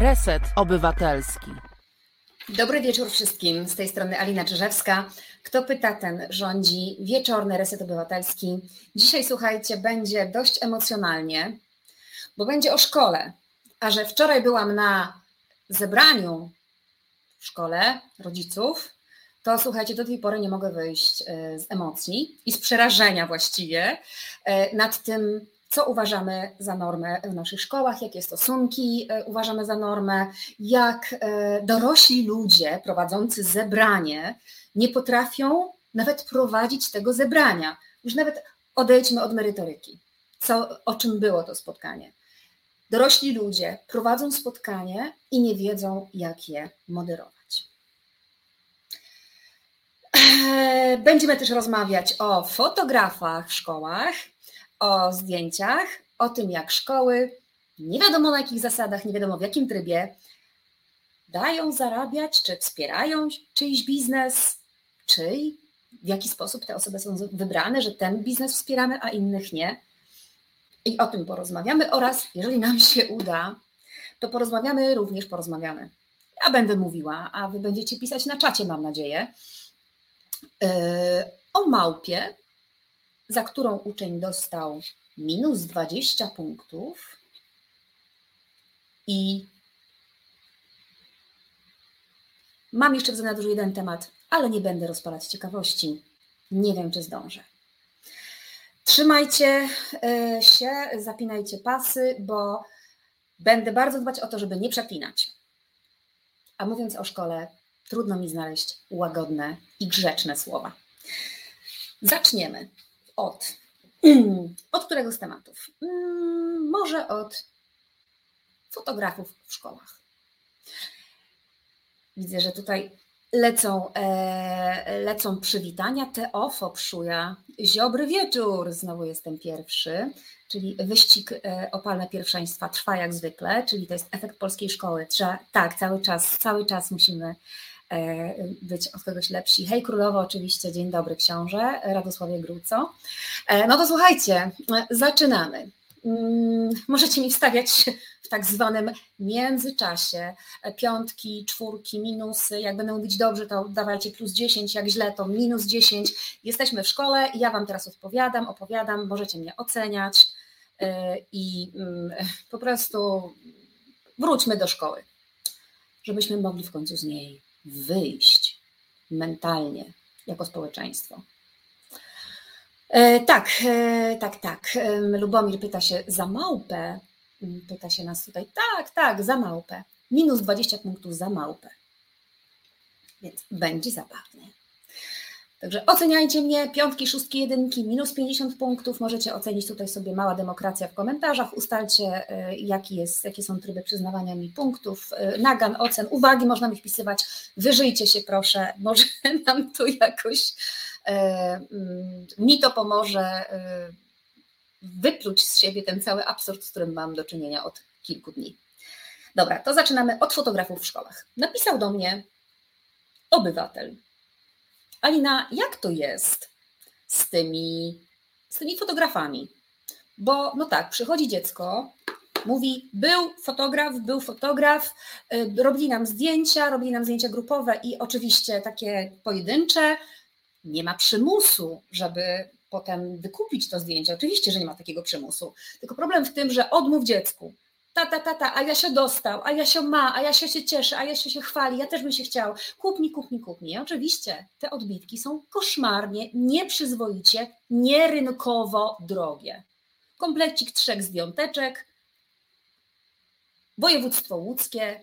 Reset Obywatelski. Dobry wieczór wszystkim. Z tej strony Alina Czyżewska. Kto pyta, ten rządzi. Wieczorny Reset Obywatelski. Dzisiaj, słuchajcie, będzie dość emocjonalnie, bo będzie o szkole. A że wczoraj byłam na zebraniu w szkole rodziców, to słuchajcie, do tej pory nie mogę wyjść e, z emocji i z przerażenia właściwie e, nad tym, co uważamy za normę w naszych szkołach, jakie stosunki e, uważamy za normę, jak dorośli ludzie prowadzący zebranie nie potrafią nawet prowadzić tego zebrania. Już nawet odejdźmy od merytoryki. Co, o czym było to spotkanie? Dorośli ludzie prowadzą spotkanie i nie wiedzą, jak je moderować. Eee, będziemy też rozmawiać o fotografach w szkołach, o zdjęciach, o tym, jak szkoły, nie wiadomo na jakich zasadach, nie wiadomo w jakim trybie, dają zarabiać, czy wspierają czyjś biznes, czyj, w jaki sposób te osoby są wybrane, że ten biznes wspieramy, a innych nie. I o tym porozmawiamy oraz, jeżeli nam się uda, to porozmawiamy, również porozmawiamy. Ja będę mówiła, a wy będziecie pisać na czacie, mam nadzieję E, o małpie, za którą uczeń dostał minus 20 punktów i mam jeszcze w zanadrzu jeden temat, ale nie będę rozpalać ciekawości. Nie wiem, czy zdążę. Trzymajcie e, się, zapinajcie pasy, bo będę bardzo dbać o to, żeby nie przeklinać. A mówiąc o szkole, trudno mi znaleźć łagodne i grzeczne słowa. Zaczniemy od, od którego z tematów? Mm, może od fotografów w szkołach. Widzę, że tutaj lecą, e, lecą przywitania. Teofo Pszuja. Ziobry wieczór, znowu jestem pierwszy, czyli wyścig e, o pierwszeństwa trwa jak zwykle, czyli to jest efekt polskiej szkoły. Trzeba, tak, cały czas, cały czas musimy być od kogoś lepsi. Hej Królowo, oczywiście, dzień dobry książę, Radosławie Gruco. E, no to słuchajcie, zaczynamy. Mm, możecie mi wstawiać w tak zwanym międzyczasie piątki, czwórki, minusy. Jak będę mówić dobrze, to dawajcie plus 10, jak źle, to minus 10. Jesteśmy w szkole i ja Wam teraz odpowiadam, opowiadam, możecie mnie oceniać e, i mm, po prostu wróćmy do szkoły, żebyśmy mogli w końcu z niej wyjść mentalnie jako społeczeństwo. E, tak, e, tak, tak. E, Lubomir pyta się za małpę. Mm, pyta się nas tutaj. Tak, tak, za małpę. Minus 20 punktów za małpę. Więc będzie zabawnie. Także oceniajcie mnie, piątki, szóstki, jedynki, minus 50 punktów. Możecie ocenić tutaj sobie mała demokracja w komentarzach. Ustalcie, e, jaki jest, jakie są tryby przyznawania mi punktów, e, nagan, ocen, uwagi można mi wpisywać. Wyżyjcie się proszę, może nam to jakoś, e, mm, mi to pomoże wypluć z siebie ten cały absurd, z którym mam do czynienia od kilku dni. Dobra, to zaczynamy od fotografów w szkołach. Napisał do mnie obywatel Alina, jak to jest z tymi, z tymi fotografami? Bo no tak, przychodzi dziecko, mówi, był fotograf, był fotograf, y, robili nam zdjęcia, robili nam zdjęcia grupowe i oczywiście takie pojedyncze. Nie ma przymusu, żeby potem wykupić to zdjęcie. Oczywiście, że nie ma takiego przymusu. Tylko problem w tym, że odmów dziecku tata, tata, a ja się dostał, a ja się ma, a ja się, się cieszę, a ja się, się chwali, ja też bym się chciał. Kup mi, kup mi, kup mi. oczywiście te odbitki są koszmarnie, nieprzyzwoicie, nierynkowo drogie. Komplecik trzech zdjąteczek, województwo łódzkie,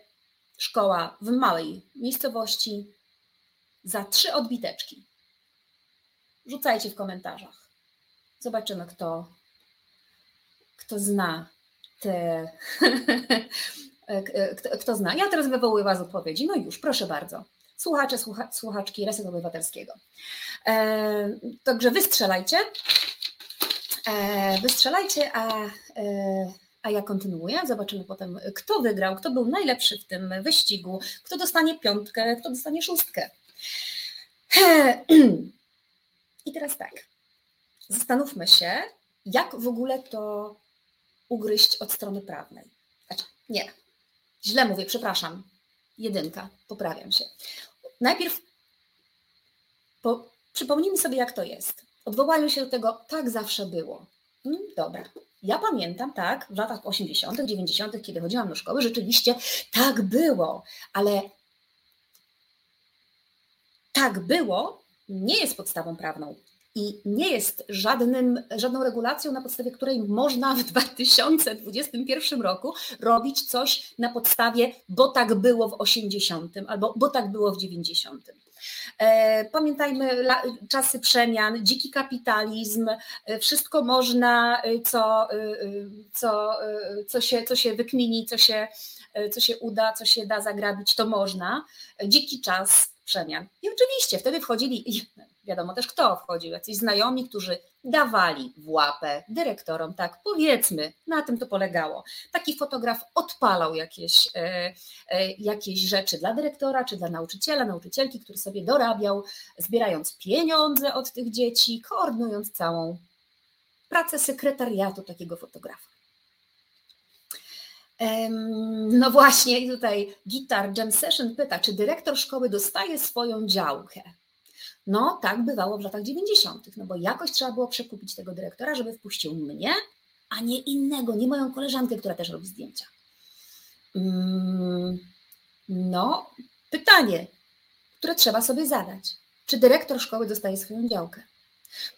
szkoła w małej miejscowości za trzy odbiteczki. Rzucajcie w komentarzach. Zobaczymy, kto, kto zna kto, zna. Ja teraz wywołuję Was odpowiedzi. No już, proszę bardzo. Słuchacze, słucha, słuchaczki Resetu Obywatelskiego. E, także wystrzelajcie. E, wystrzelajcie, a, e, a ja kontynuuję. Zobaczymy potem, kto wygrał, kto był najlepszy w tym wyścigu, kto dostanie piątkę, kto dostanie szóstkę. I teraz tak. Zastanówmy się, jak w ogóle to ugryźć od strony prawnej. Znaczy, nie. źle mówię, przepraszam. Jedynka, poprawiam się. Najpierw po, przypomnijmy sobie, jak to jest. Odwołają się do tego, tak zawsze było. Hmm, dobra. Ja pamiętam, tak, w latach 80., 90., kiedy chodziłam do szkoły, rzeczywiście tak było, ale tak było nie jest podstawą prawną i nie jest żadnym, żadną regulacją, na podstawie której można w 2021 roku robić coś na podstawie, bo tak było w 80 albo bo tak było w 90. E, pamiętajmy czasy przemian, dziki kapitalizm, e, wszystko można, e, co, co, co, się, co się wykmini, co się, co się uda, co się da zagrabić, to można. Dziki czas przemian. I oczywiście wtedy wchodzili, wiadomo też kto wchodził, jacyś znajomi, którzy dawali w łapę dyrektorom, tak powiedzmy, na tym to polegało. Taki fotograf odpalał jakieś, e, e, jakieś rzeczy dla dyrektora czy dla nauczyciela, nauczycielki, który sobie dorabiał, zbierając pieniądze od tych dzieci, koordynując całą pracę sekretariatu takiego fotografa. No właśnie, tutaj Guitar Jam Session pyta, czy dyrektor szkoły dostaje swoją działkę? No tak bywało w latach 90., no bo jakoś trzeba było przekupić tego dyrektora, żeby wpuścił mnie, a nie innego, nie moją koleżankę, która też robi zdjęcia. Mm, no, pytanie, które trzeba sobie zadać. Czy dyrektor szkoły dostaje swoją działkę?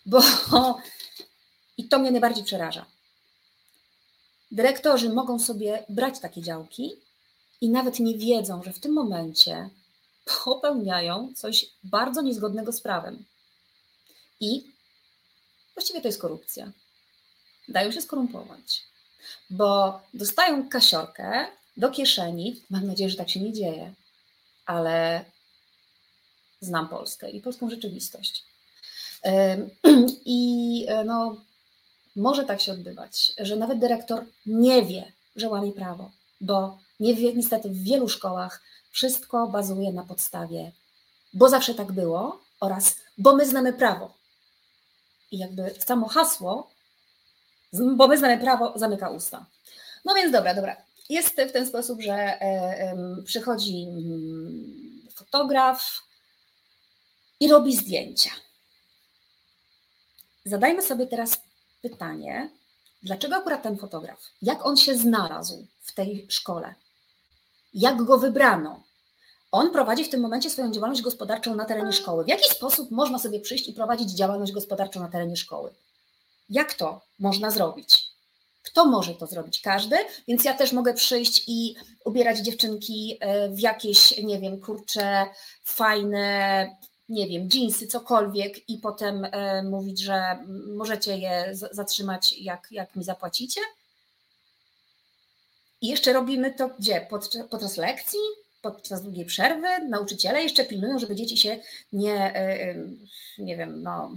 Bo i to mnie najbardziej przeraża. Dyrektorzy mogą sobie brać takie działki i nawet nie wiedzą, że w tym momencie popełniają coś bardzo niezgodnego z prawem. I właściwie to jest korupcja. Dają się skorumpować, bo dostają kasiorkę do kieszeni. Mam nadzieję, że tak się nie dzieje, ale znam Polskę i polską rzeczywistość. I e, no, może tak się odbywać, że nawet dyrektor nie wie, że łamie prawo, bo nie wie, niestety w wielu szkołach wszystko bazuje na podstawie, bo zawsze tak było oraz bo my znamy prawo. I jakby samo hasło, bo my znamy prawo, zamyka usta. No więc dobra, dobra. Jest w ten sposób, że e, przychodzi mm, fotograf i robi zdjęcia. Zadajmy sobie teraz pytanie, dlaczego akurat ten fotograf? Jak on się znalazł w tej szkole? Jak go wybrano? On prowadzi w tym momencie swoją działalność gospodarczą na terenie szkoły. W jaki sposób można sobie przyjść i prowadzić działalność gospodarczą na terenie szkoły? Jak to można zrobić? Kto może to zrobić? Każdy, więc ja też mogę przyjść i ubierać dziewczynki e, w jakieś, nie wiem, kurcze, fajne, nie wiem, jeansy, cokolwiek i potem e, mówić, że możecie je zatrzymać, jak, jak mi zapłacicie? I jeszcze robimy to gdzie? Podczas, podczas lekcji? podczas długiej przerwy nauczyciele jeszcze pilnują, żeby dzieci się nie, e, nie wiem, no,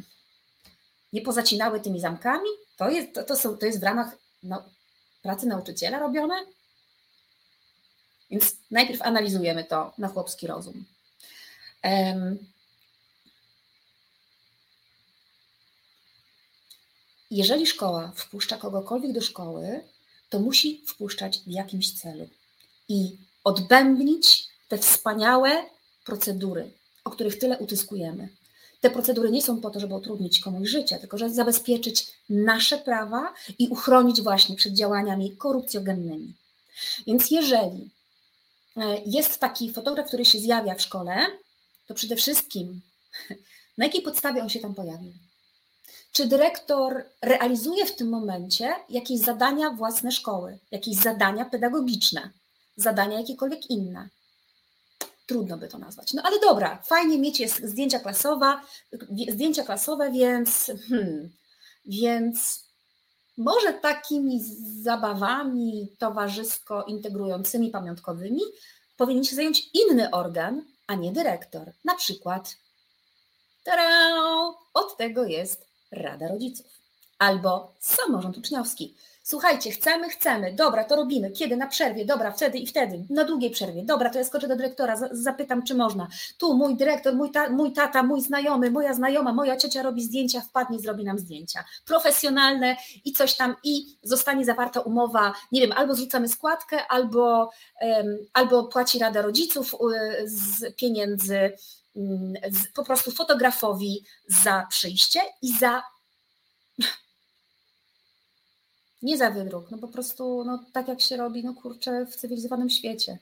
nie pozacinały tymi zamkami. To jest, to, to są, to jest w ramach no, pracy nauczyciela robione. Więc najpierw analizujemy to na chłopski rozum. Jeżeli szkoła wpuszcza kogokolwiek do szkoły, to musi wpuszczać w jakimś celu. I odbębnić te wspaniałe procedury, o których tyle utyskujemy. Te procedury nie są po to, żeby utrudnić komuś życie, tylko żeby zabezpieczyć nasze prawa i uchronić właśnie przed działaniami korupcjogennymi. Więc jeżeli e, jest taki fotograf, który się zjawia w szkole, to przede wszystkim na jakiej podstawie on się tam pojawił? Czy dyrektor realizuje w tym momencie jakieś zadania własne szkoły, jakieś zadania pedagogiczne? zadania jakiekolwiek inne. Trudno by to nazwać. No ale dobra, fajnie mieć jest zdjęcia klasowe, zdjęcia klasowe, więc, hmm, więc może takimi zabawami towarzysko integrującymi, pamiątkowymi powinien się zająć inny organ, a nie dyrektor. Na przykład tada, od tego jest Rada Rodziców albo samorząd uczniowski. Słuchajcie, chcemy, chcemy, dobra, to robimy. Kiedy? Na przerwie, dobra, wtedy i wtedy, na długiej przerwie, dobra, to ja skoczę do dyrektora, zapytam, czy można. Tu mój dyrektor, mój, ta, mój tata, mój znajomy, moja znajoma, moja ciocia robi zdjęcia, wpadnie, zrobi nam zdjęcia. Profesjonalne i coś tam, i zostanie zawarta umowa, nie wiem, albo zrzucamy składkę, albo, um, albo płaci Rada Rodziców z pieniędzy um, z, po prostu fotografowi za przyjście i za nie za wydruk, no po prostu no, tak jak się robi, no kurczę, w cywilizowanym świecie.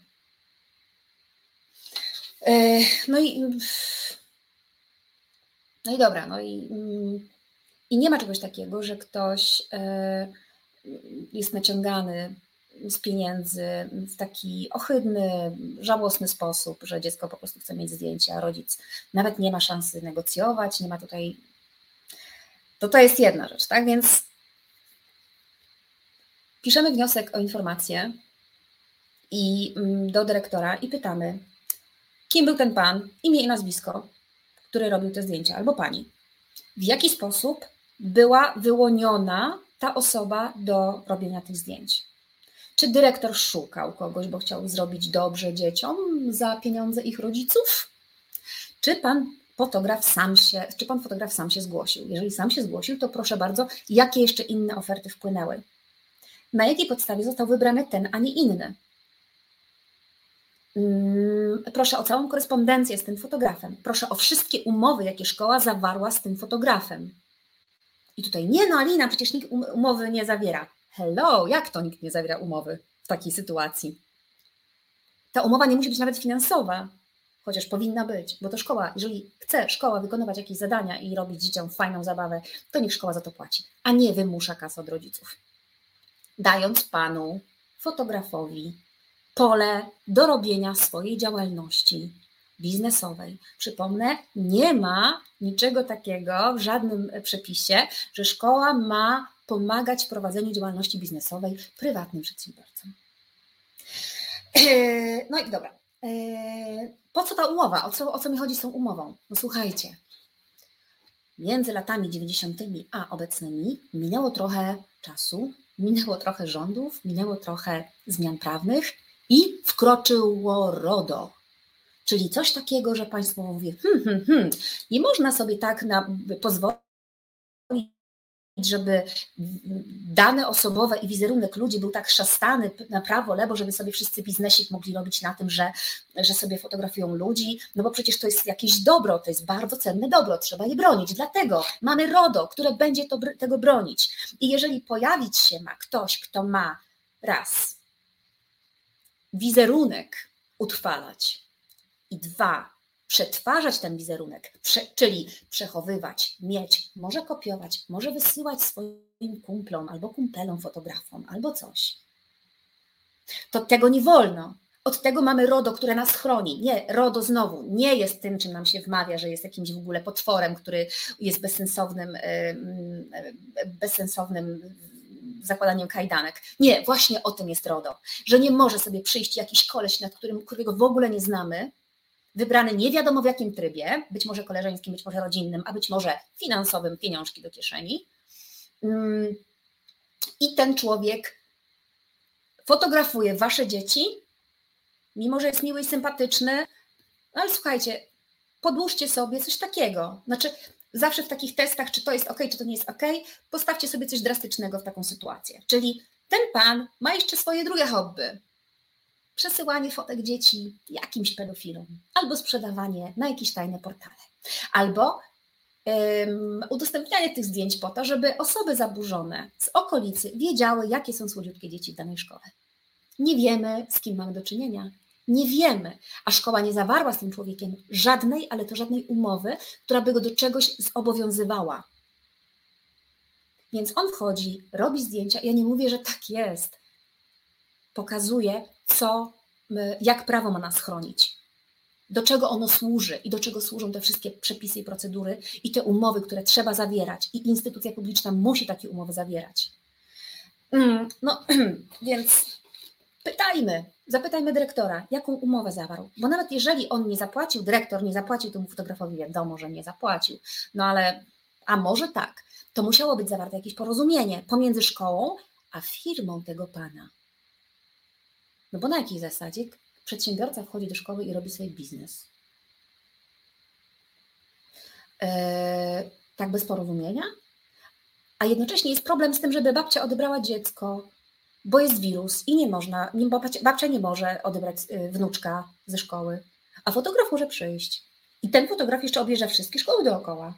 E, no i no i dobra, no i, i nie ma czegoś takiego, że ktoś e, jest naciągany z pieniędzy w taki ohydny, żałosny sposób, że dziecko po prostu chce mieć zdjęcie, a rodzic nawet nie ma szansy negocjować, nie ma tutaj. To to jest jedna rzecz, tak? Więc piszemy wniosek o informację i mm, do dyrektora i pytamy, kim był ten pan, imię i nazwisko, który robił te zdjęcia, albo pani. W jaki sposób była wyłoniona ta osoba do robienia tych zdjęć? Czy dyrektor szukał kogoś, bo chciał zrobić dobrze dzieciom za pieniądze ich rodziców? Czy pan fotograf sam się, czy pan fotograf sam się zgłosił? Jeżeli sam się zgłosił, to proszę bardzo, jakie jeszcze inne oferty wpłynęły? na jakiej podstawie został wybrany ten, a nie inny. Mm, proszę o całą korespondencję z tym fotografem. Proszę o wszystkie umowy, jakie szkoła zawarła z tym fotografem. I tutaj nie, no Alina, przecież nikt um, umowy nie zawiera. Hello, jak to nikt nie zawiera umowy w takiej sytuacji? Ta umowa nie musi być nawet finansowa, chociaż powinna być, bo to szkoła, jeżeli chce szkoła wykonywać jakieś zadania i robić dzieciom fajną zabawę, to niech szkoła za to płaci, a nie wymusza kasy od rodziców dając panu fotografowi pole do robienia swojej działalności biznesowej. Przypomnę, nie ma niczego takiego w żadnym przepisie, że szkoła ma pomagać w prowadzeniu działalności biznesowej prywatnym przedsiębiorcom. No i dobra. Po co ta umowa? O co, o co mi chodzi z tą umową? No słuchajcie, między latami 90. a obecnymi minęło trochę czasu, minęło trochę rządów, minęło trochę zmian prawnych i wkroczyło RODO. Czyli coś takiego, że państwo mówi, hmm, hmm, hmm, nie można sobie tak na, pozwolić żeby dane osobowe i wizerunek ludzi był tak szastany na prawo, lewo, żeby sobie wszyscy biznesik mogli robić na tym, że, że sobie fotografują ludzi, no bo przecież to jest jakieś dobro, to jest bardzo cenne dobro, trzeba je bronić. Dlatego mamy RODO, które będzie to, tego bronić. I jeżeli pojawić się ma ktoś, kto ma raz wizerunek utrwalać i dwa przetwarzać ten wizerunek, prze, czyli przechowywać, mieć, może kopiować, może wysyłać swoim kumplom albo kumpelom, fotografom albo coś. To tego nie wolno. Od tego mamy RODO, które nas chroni. Nie, RODO znowu nie jest tym, czym nam się wmawia, że jest jakimś w ogóle potworem, który jest bezsensownym, bezsensownym zakładaniem kajdanek. Nie, właśnie o tym jest RODO, że nie może sobie przyjść jakiś koleś, nad którym, którego w ogóle nie znamy, wybrany nie wiadomo w jakim trybie, być może koleżeńskim, być może rodzinnym, a być może finansowym, pieniążki do kieszeni. Mm, I ten człowiek fotografuje wasze dzieci, mimo że jest miły i sympatyczny, ale słuchajcie, podłóżcie sobie coś takiego. Znaczy, zawsze w takich testach, czy to jest ok, czy to nie jest ok, postawcie sobie coś drastycznego w taką sytuację. Czyli ten pan ma jeszcze swoje drugie hobby przesyłanie fotek dzieci jakimś pedofilom, albo sprzedawanie na jakieś tajne portale, albo um, udostępnianie tych zdjęć po to, żeby osoby zaburzone z okolicy wiedziały, jakie są słodziutkie dzieci w danej szkole. Nie wiemy, z kim mamy do czynienia. Nie wiemy, a szkoła nie zawarła z tym człowiekiem żadnej, ale to żadnej umowy, która by go do czegoś zobowiązywała. Więc on wchodzi, robi zdjęcia. Ja nie mówię, że tak jest. Pokazuje, co, jak prawo ma nas chronić, do czego ono służy i do czego służą te wszystkie przepisy i procedury i te umowy, które trzeba zawierać i instytucja publiczna musi takie umowy zawierać. Mm, no więc pytajmy, zapytajmy dyrektora, jaką umowę zawarł, bo nawet jeżeli on nie zapłacił, dyrektor nie zapłacił temu fotografowi, wiadomo, że nie zapłacił, no ale a może tak, to musiało być zawarte jakieś porozumienie pomiędzy szkołą a firmą tego pana. No bo na jakiej zasadzie przedsiębiorca wchodzi do szkoły i robi sobie biznes? Eee, tak bez porozumienia? A jednocześnie jest problem z tym, żeby babcia odebrała dziecko, bo jest wirus i nie można, babcia nie może odebrać y, wnuczka ze szkoły, a fotograf może przyjść. I ten fotograf jeszcze objeżdża wszystkie szkoły dookoła.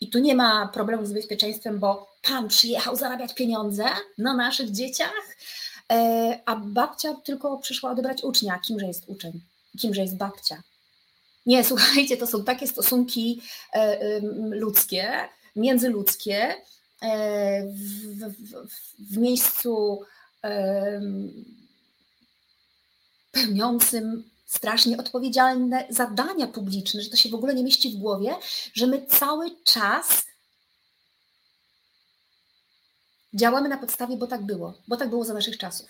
I tu nie ma problemu z bezpieczeństwem, bo pan przyjechał zarabiać pieniądze na naszych dzieciach, a babcia tylko przyszła odebrać ucznia. Kimże jest uczeń? Kimże jest babcia? Nie, słuchajcie, to są takie stosunki e, ludzkie, międzyludzkie e, w, w, w miejscu pełniącym strasznie odpowiedzialne zadania publiczne, że to się w ogóle nie mieści w głowie, że my cały czas działamy na podstawie, bo tak było, bo tak było za naszych czasów.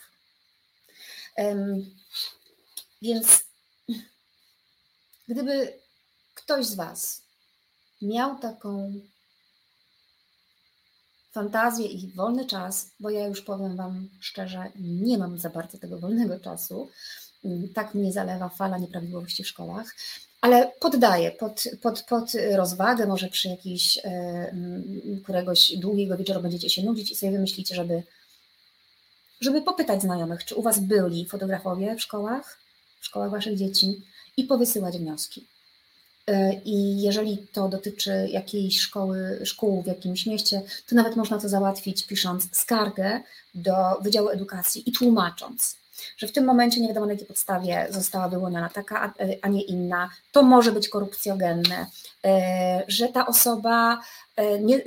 Więc gdyby ktoś z Was miał taką fantazję i wolny czas, bo ja już powiem Wam szczerze, nie mam za bardzo tego wolnego czasu, tak mnie zalewa fala nieprawidłowości w szkołach, ale poddaję pod, pod, pod rozwagę, może przy jakiejś e, któregoś długiego wieczoru będziecie się nudzić i sobie wymyślicie, żeby, żeby popytać znajomych, czy u Was byli fotografowie w szkołach, w szkołach Waszych dzieci i powysyłać wnioski. E, I jeżeli to dotyczy jakiejś szkoły, szkół w jakimś mieście, to nawet można to załatwić pisząc skargę do Wydziału Edukacji i tłumacząc, że w tym momencie nie wiadomo na jakiej podstawie została wyłoniona taka, a nie inna, to może być korupcjogenne, e, że ta osoba e, nie,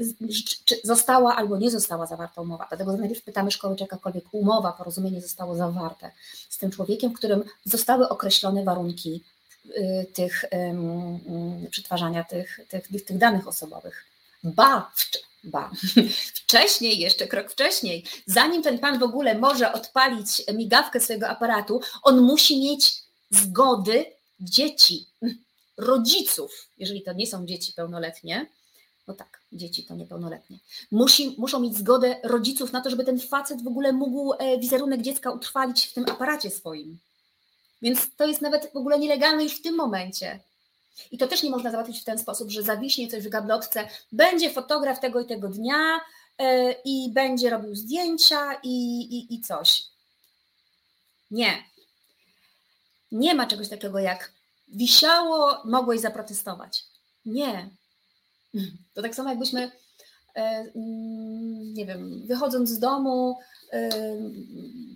została albo nie została zawarta umowa. Dlatego najpierw pytamy szkoły, czy jakakolwiek umowa, porozumienie zostało zawarte z tym człowiekiem, w którym zostały określone warunki e, tych przetwarzania tych, tych, tych danych osobowych. Ba, ba, wcześniej, jeszcze krok wcześniej, zanim ten pan w ogóle może odpalić migawkę swojego aparatu, on musi mieć zgody dzieci, rodziców, jeżeli to nie są dzieci pełnoletnie, no tak, dzieci to niepełnoletnie, Musi, muszą mieć zgodę rodziców na to, żeby ten facet w ogóle mógł e, wizerunek dziecka utrwalić w tym aparacie swoim. Więc to jest nawet w ogóle nielegalne już w tym momencie. I to też nie można załatwić w ten sposób, że zawiśnie coś w gablotce, będzie fotograf tego i tego dnia yy, i będzie robił zdjęcia i, i, i coś. Nie. Nie ma czegoś takiego jak wisiało, mogłeś zaprotestować. Nie. To tak samo jakbyśmy, e, mm, nie wiem, wychodząc z domu, e,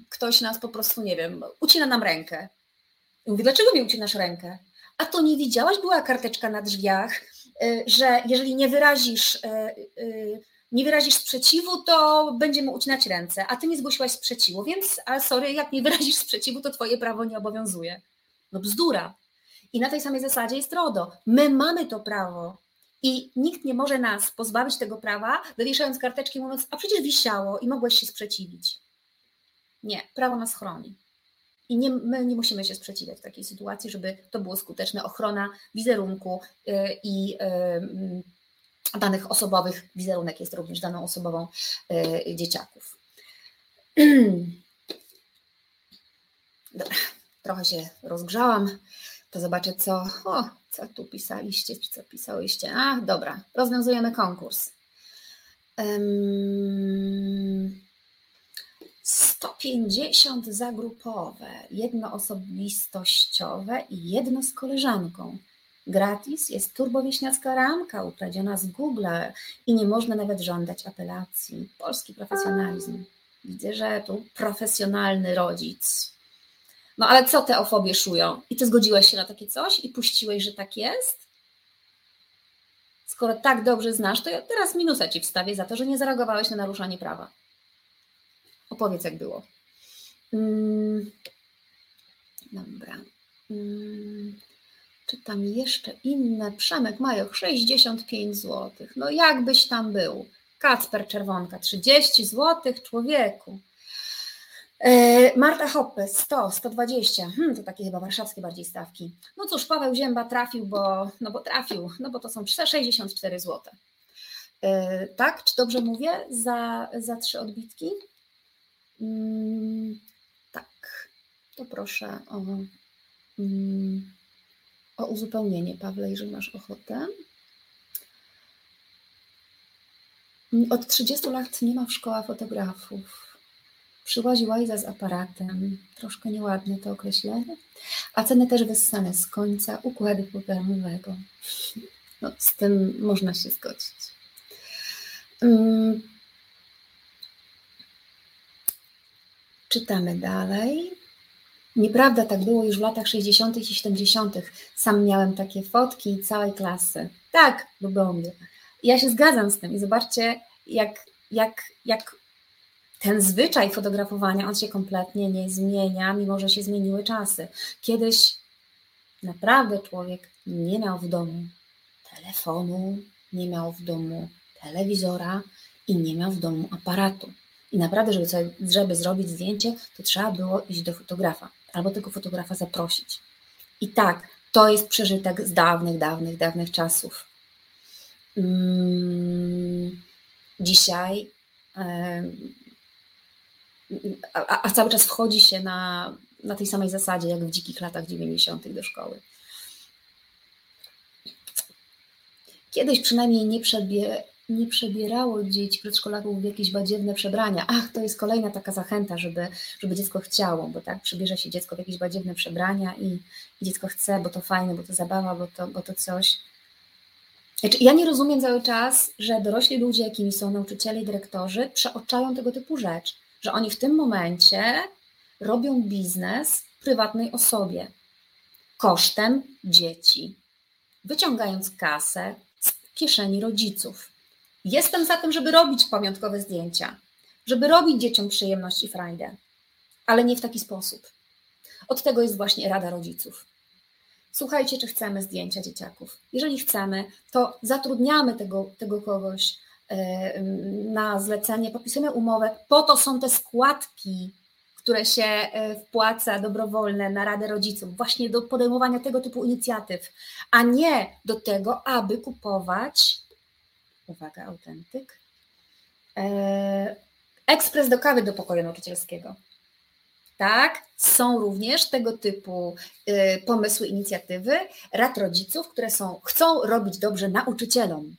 ktoś nas po prostu, nie wiem, ucina nam rękę. I mówię, dlaczego mi ucinasz rękę? A to nie widziałaś, była karteczka na drzwiach, y, że jeżeli nie wyrazisz, y, y, nie wyrazisz sprzeciwu, to będziemy ucinać ręce, a ty nie zgłosiłaś sprzeciwu, więc a sorry, jak nie wyrazisz sprzeciwu, to twoje prawo nie obowiązuje. No bzdura. I na tej samej zasadzie jest RODO. My mamy to prawo i nikt nie może nas pozbawić tego prawa, wywieszając karteczki mówiąc, a przecież wisiało i mogłeś się sprzeciwić. Nie, prawo nas chroni. I nie, my nie musimy się sprzeciwiać w takiej sytuacji, żeby to było skuteczne. Ochrona wizerunku y, i y, danych osobowych. Wizerunek jest również daną osobową y, dzieciaków. Dobra, trochę się rozgrzałam. To zobaczę, co, o, co tu pisaliście, co pisałyście. A, dobra, rozwiązujemy konkurs. Um, 150 zagrupowe, jedno osobistościowe i jedno z koleżanką. Gratis jest turbowieśniacka ramka ukradziona z Google i nie można nawet żądać apelacji. Polski profesjonalizm. Widzę, że tu profesjonalny rodzic. No ale co te ofobie szują? I ty zgodziłeś się na takie coś i puściłeś, że tak jest? Skoro tak dobrze znasz, to ja teraz minusa ci wstawię za to, że nie zareagowałeś na naruszanie prawa. Opowiedz, jak było. Hmm. Dobra. Hmm. Czytam jeszcze inne. Przemek Majoch, 65 zł. No jakbyś tam był? Kacper Czerwonka, 30 zł, człowieku. E, Marta Hoppe, 100, 120. Hmm, to takie chyba warszawskie bardziej stawki. No cóż, Paweł Zięba trafił, bo, no bo trafił, no bo to są 64 zł. E, tak, czy dobrze mówię? Za, za trzy odbitki? Mm, tak, to proszę o, mm, o uzupełnienie, Pawle, jeżeli masz ochotę. Od 30 lat nie ma w szkołach fotografów. Przyłazi łajza z aparatem, troszkę nieładne to określenie, a ceny też wyssane z końca układu programowego. No, z tym można się zgodzić. Um, czytamy dalej. Nieprawda, tak było już w latach 60. i 70. Sam miałem takie fotki całej klasy. Tak, Lubomir. Ja się zgadzam z tym i zobaczcie, jak, jak, jak ten zwyczaj fotografowania, on się kompletnie nie zmienia, mimo że się zmieniły czasy. Kiedyś naprawdę człowiek nie miał w domu telefonu, nie miał w domu telewizora i nie miał w domu aparatu. I naprawdę, żeby, sobie, żeby zrobić zdjęcie, to trzeba było iść do fotografa albo tego fotografa zaprosić. I tak, to jest przeżytek z dawnych, dawnych, dawnych czasów. Hmm, dzisiaj, a, a, cały czas wchodzi się na, na tej samej zasadzie, jak w dzikich latach 90. do szkoły. Kiedyś przynajmniej nie, przebie, nie przebierało dzieci przedszkolaków w jakieś badziewne przebrania. Ach, to jest kolejna taka zachęta, żeby, żeby dziecko chciało, bo tak przebierze się dziecko w jakieś badziewne przebrania i, i dziecko chce, bo to fajne, bo to zabawa, bo to, bo to coś. Znaczy, ja nie rozumiem cały czas, że dorośli ludzie, jakimi są nauczyciele i dyrektorzy, przeoczają tego typu rzecz, że oni w tym momencie robią biznes prywatnej osobie kosztem dzieci, wyciągając kasę z kieszeni rodziców. Jestem za tym, żeby robić pamiątkowe zdjęcia, żeby robić dzieciom przyjemność i frajdę, ale nie w taki sposób. Od tego jest właśnie Rada Rodziców. Słuchajcie, czy chcemy zdjęcia dzieciaków. Jeżeli chcemy, to zatrudniamy tego, tego kogoś e, na zlecenie, podpisujemy umowę. Po to są te składki, które się e, wpłaca dobrowolne na Radę Rodziców, właśnie do podejmowania tego typu inicjatyw, a nie do tego, aby kupować uwaga, autentyk, e, ekspres do kawy do pokoju nauczycielskiego. Tak, są również tego typu e, pomysły, inicjatywy rad rodziców, które są, chcą robić dobrze nauczycielom.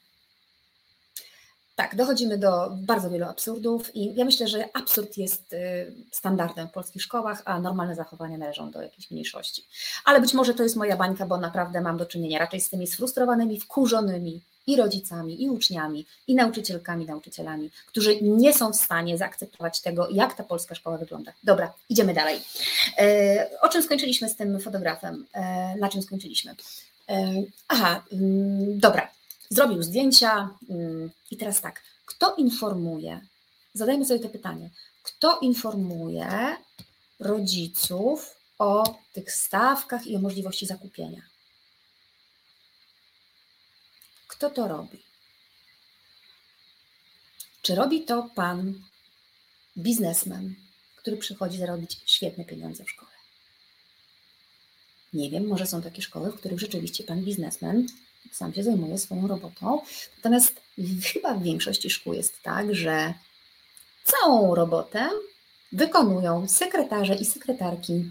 Tak, dochodzimy do bardzo wielu absurdów i ja myślę, że absurd jest e, standardem w polskich szkołach, a normalne zachowania należą do jakiejś mniejszości. Ale być może to jest moja bańka, bo naprawdę mam do czynienia raczej z tymi sfrustrowanymi, wkurzonymi i rodzicami, i uczniami, i nauczycielkami, nauczycielami, którzy nie są w stanie zaakceptować tego, jak ta polska szkoła wygląda. Dobra, idziemy dalej. E, o czym skończyliśmy z tym fotografem? E, na czym skończyliśmy? E, aha, mm, dobra. Zrobił zdjęcia mm, i teraz tak. Kto informuje? Zadajmy sobie to pytanie. Kto informuje rodziców o tych stawkach i o możliwości zakupienia? Kto to robi? Czy robi to pan biznesmen, który przychodzi zarobić świetne pieniądze w szkole? Nie wiem, może są takie szkoły, w których rzeczywiście pan biznesmen sam się zajmuje swoją robotą. Natomiast chyba w większości szkół jest tak, że całą robotę wykonują sekretarze i sekretarki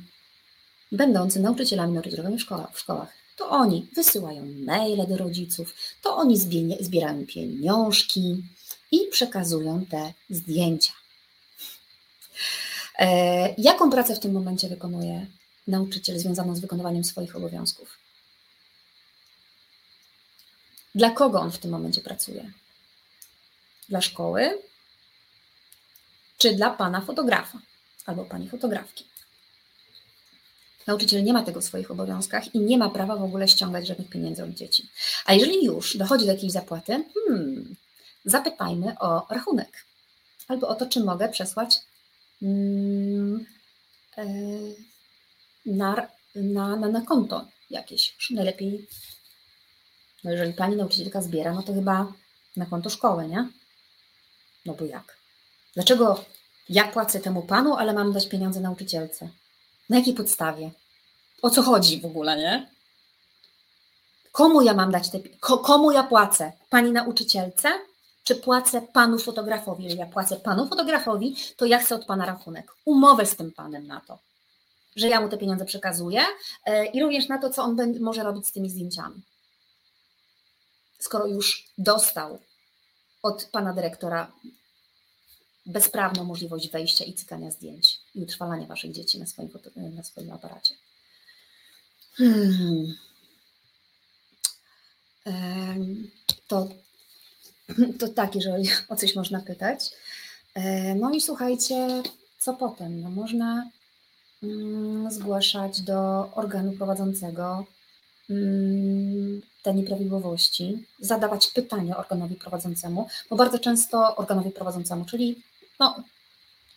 będący nauczycielami, nauczycielami w szkołach. W szkołach to oni wysyłają maile do rodziców, to oni zbierają pieniążki i przekazują te zdjęcia. E, jaką pracę w tym momencie wykonuje nauczyciel związaną z wykonywaniem swoich obowiązków? Dla kogo on w tym momencie pracuje? Dla szkoły czy dla pana fotografa albo pani fotografki? Nauczyciel nie ma tego w swoich obowiązkach i nie ma prawa w ogóle ściągać żadnych pieniędzy od dzieci. A jeżeli już dochodzi do jakiejś zapłaty, hmm, zapytajmy o rachunek albo o to, czy mogę przesłać hmm, na, na, na, na konto jakieś. Najlepiej, no jeżeli pani nauczycielka zbiera, no to chyba na konto szkoły, nie? No bo jak? Dlaczego ja płacę temu panu, ale mam dać pieniądze nauczycielce? Na jakiej podstawie? O co chodzi w ogóle, nie? Komu ja mam dać te komu ja płacę? Pani nauczycielce? czy płacę panu fotografowi. Jeżeli ja płacę panu fotografowi, to ja chcę od pana rachunek, umowę z tym panem na to, że ja mu te pieniądze przekazuję e, i również na to, co on może robić z tymi zdjęciami. Skoro już dostał od pana dyrektora bezprawną możliwość wejścia i cykania zdjęć i utrwalania waszych dzieci na swoim, na swoim aparacie. Hmm. To, to tak, jeżeli o coś można pytać. No i słuchajcie, co potem? No można mm, zgłaszać do organu prowadzącego mm, te nieprawidłowości, zadawać pytania organowi prowadzącemu, bo bardzo często organowi prowadzącemu, czyli no,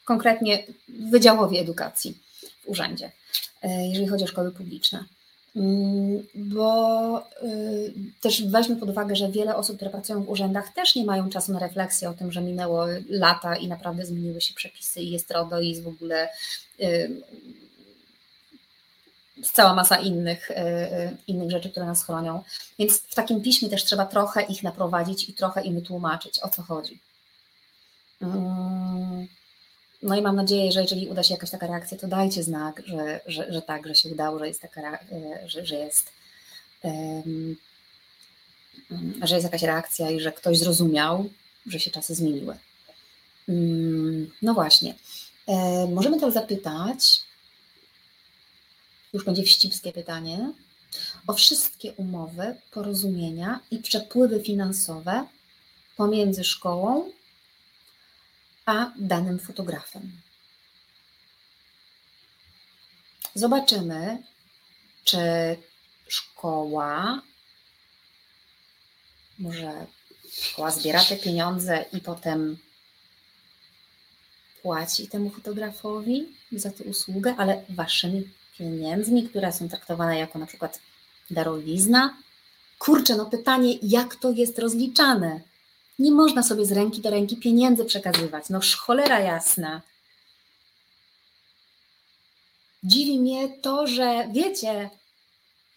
konkretnie Wydziałowi Edukacji w urzędzie, e, jeżeli chodzi o szkoły publiczne. Mm, bo y, też weźmy pod uwagę, że wiele osób, które pracują w urzędach, też nie mają czasu na refleksję o tym, że minęło lata i naprawdę zmieniły się przepisy i jest RODO i jest w ogóle y, cała masa innych, innych rzeczy, które nas chronią. Więc w takim piśmie też trzeba trochę ich naprowadzić i trochę im wytłumaczyć, o co chodzi. No i mam nadzieję, że jeżeli uda się jakaś taka reakcja, to dajcie znak, że, że, że tak, że się udało, że jest taka, e, że, że jest że jest jakaś reakcja i że ktoś zrozumiał, że się czasy zmieniły. No właśnie. E, możemy teraz zapytać, już będzie wścibskie pytanie, o wszystkie umowy, porozumienia i przepływy finansowe pomiędzy szkołą a danym fotografem. Zobaczymy, czy szkoła, może szkoła zbiera te pieniądze i potem płaci temu fotografowi za tę usługę, ale waszymi pieniędzmi, które są traktowane jako na przykład darowizna. Kurczę, no pytanie, jak to jest rozliczane? Nie można sobie z ręki do ręki pieniędzy przekazywać. No cholera jasna. Dziwi mnie to, że wiecie,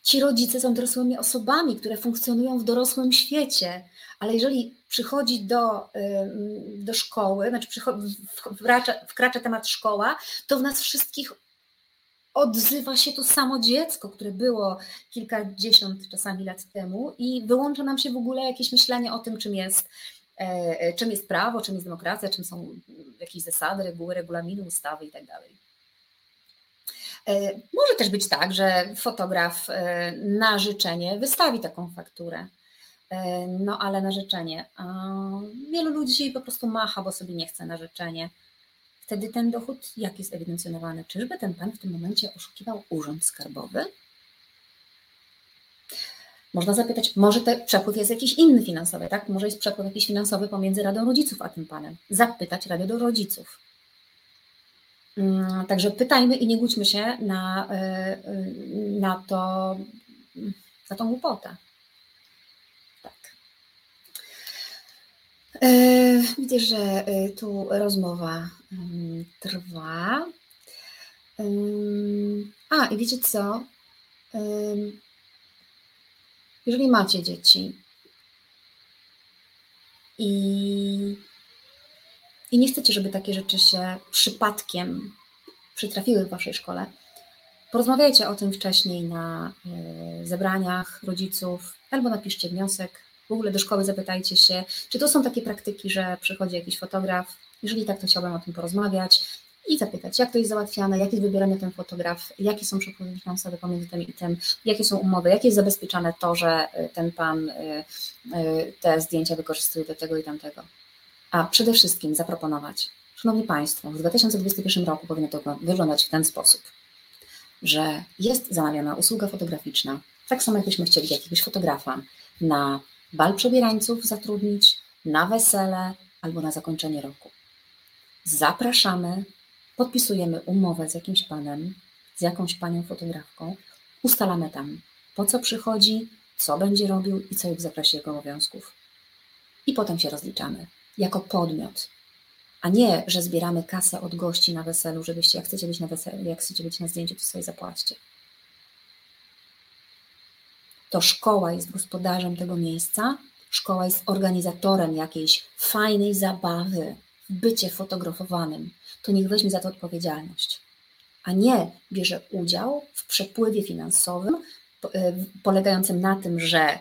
ci rodzice są dorosłymi osobami, które funkcjonują w dorosłym świecie, ale jeżeli przychodzi do, do szkoły, znaczy wkracza, wkracza temat szkoła, to w nas wszystkich odzywa się to samo dziecko, które było kilkadziesiąt czasami lat temu i wyłącza nam się w ogóle jakieś myślenie o tym, czym jest, e, e, czym jest prawo, czym jest demokracja, czym są jakieś zasady, reguły, regulaminy, ustawy itd. Tak e, może też być tak, że fotograf na życzenie wystawi taką fakturę. No ale na życzenie. Wielu ludzi po prostu macha, bo sobie nie chce na życzenie wtedy ten dochód jak jest ewidencjonowany? Czyżby ten pan w tym momencie oszukiwał urząd skarbowy? Można zapytać, może ten przepływ jest jakiś inny finansowy, tak? Może jest przepływ jakiś finansowy pomiędzy Radą Rodziców a tym panem. Zapytać Radę do Rodziców. Mm, także pytajmy i nie głódźmy się na, y, y, na to, na tą głupotę. Widzę, że e, tu rozmowa trwa. A, i wiecie co? Jeżeli macie dzieci i, i nie chcecie, żeby takie rzeczy się przypadkiem przytrafiły w waszej szkole, porozmawiajcie o tym wcześniej na e, zebraniach rodziców albo napiszcie wniosek w ogóle do szkoły zapytajcie się, czy to są takie praktyki, że przychodzi jakiś fotograf. Jeżeli tak, to chciałbym o tym porozmawiać i zapytać, jak to jest załatwiane, jak jest wybierany ten fotograf, jakie są przepływy finansowe pomiędzy tym i tym, jakie są umowy, jak jest zabezpieczane to, że y, ten pan y, y, te zdjęcia wykorzystuje do tego i tamtego. A przede wszystkim zaproponować, Szanowni Państwo, w 2021 roku powinno to wyglądać w ten sposób, że jest zamawiana usługa fotograficzna, tak samo jakbyśmy chcieli jakiegoś fotografa na bal przebierańców zatrudnić, na wesele albo na zakończenie roku. Zapraszamy, podpisujemy umowę z jakimś panem, z jakąś panią fotografką, ustalamy tam, po co przychodzi, co będzie robił i co jest w zakresie jego obowiązków. I potem się rozliczamy jako podmiot, a nie, że zbieramy kasę od gości na weselu, żebyście, jak chcecie być na weselu, jak chcecie być na zdjęciu, to sobie zapłaćcie to szkoła jest gospodarzem tego miejsca, szkoła jest organizatorem jakiejś fajnej zabawy, bycie fotografowanym, to niech weźmie za to odpowiedzialność, a nie bierze udział w przepływie finansowym e, polegającym na tym, że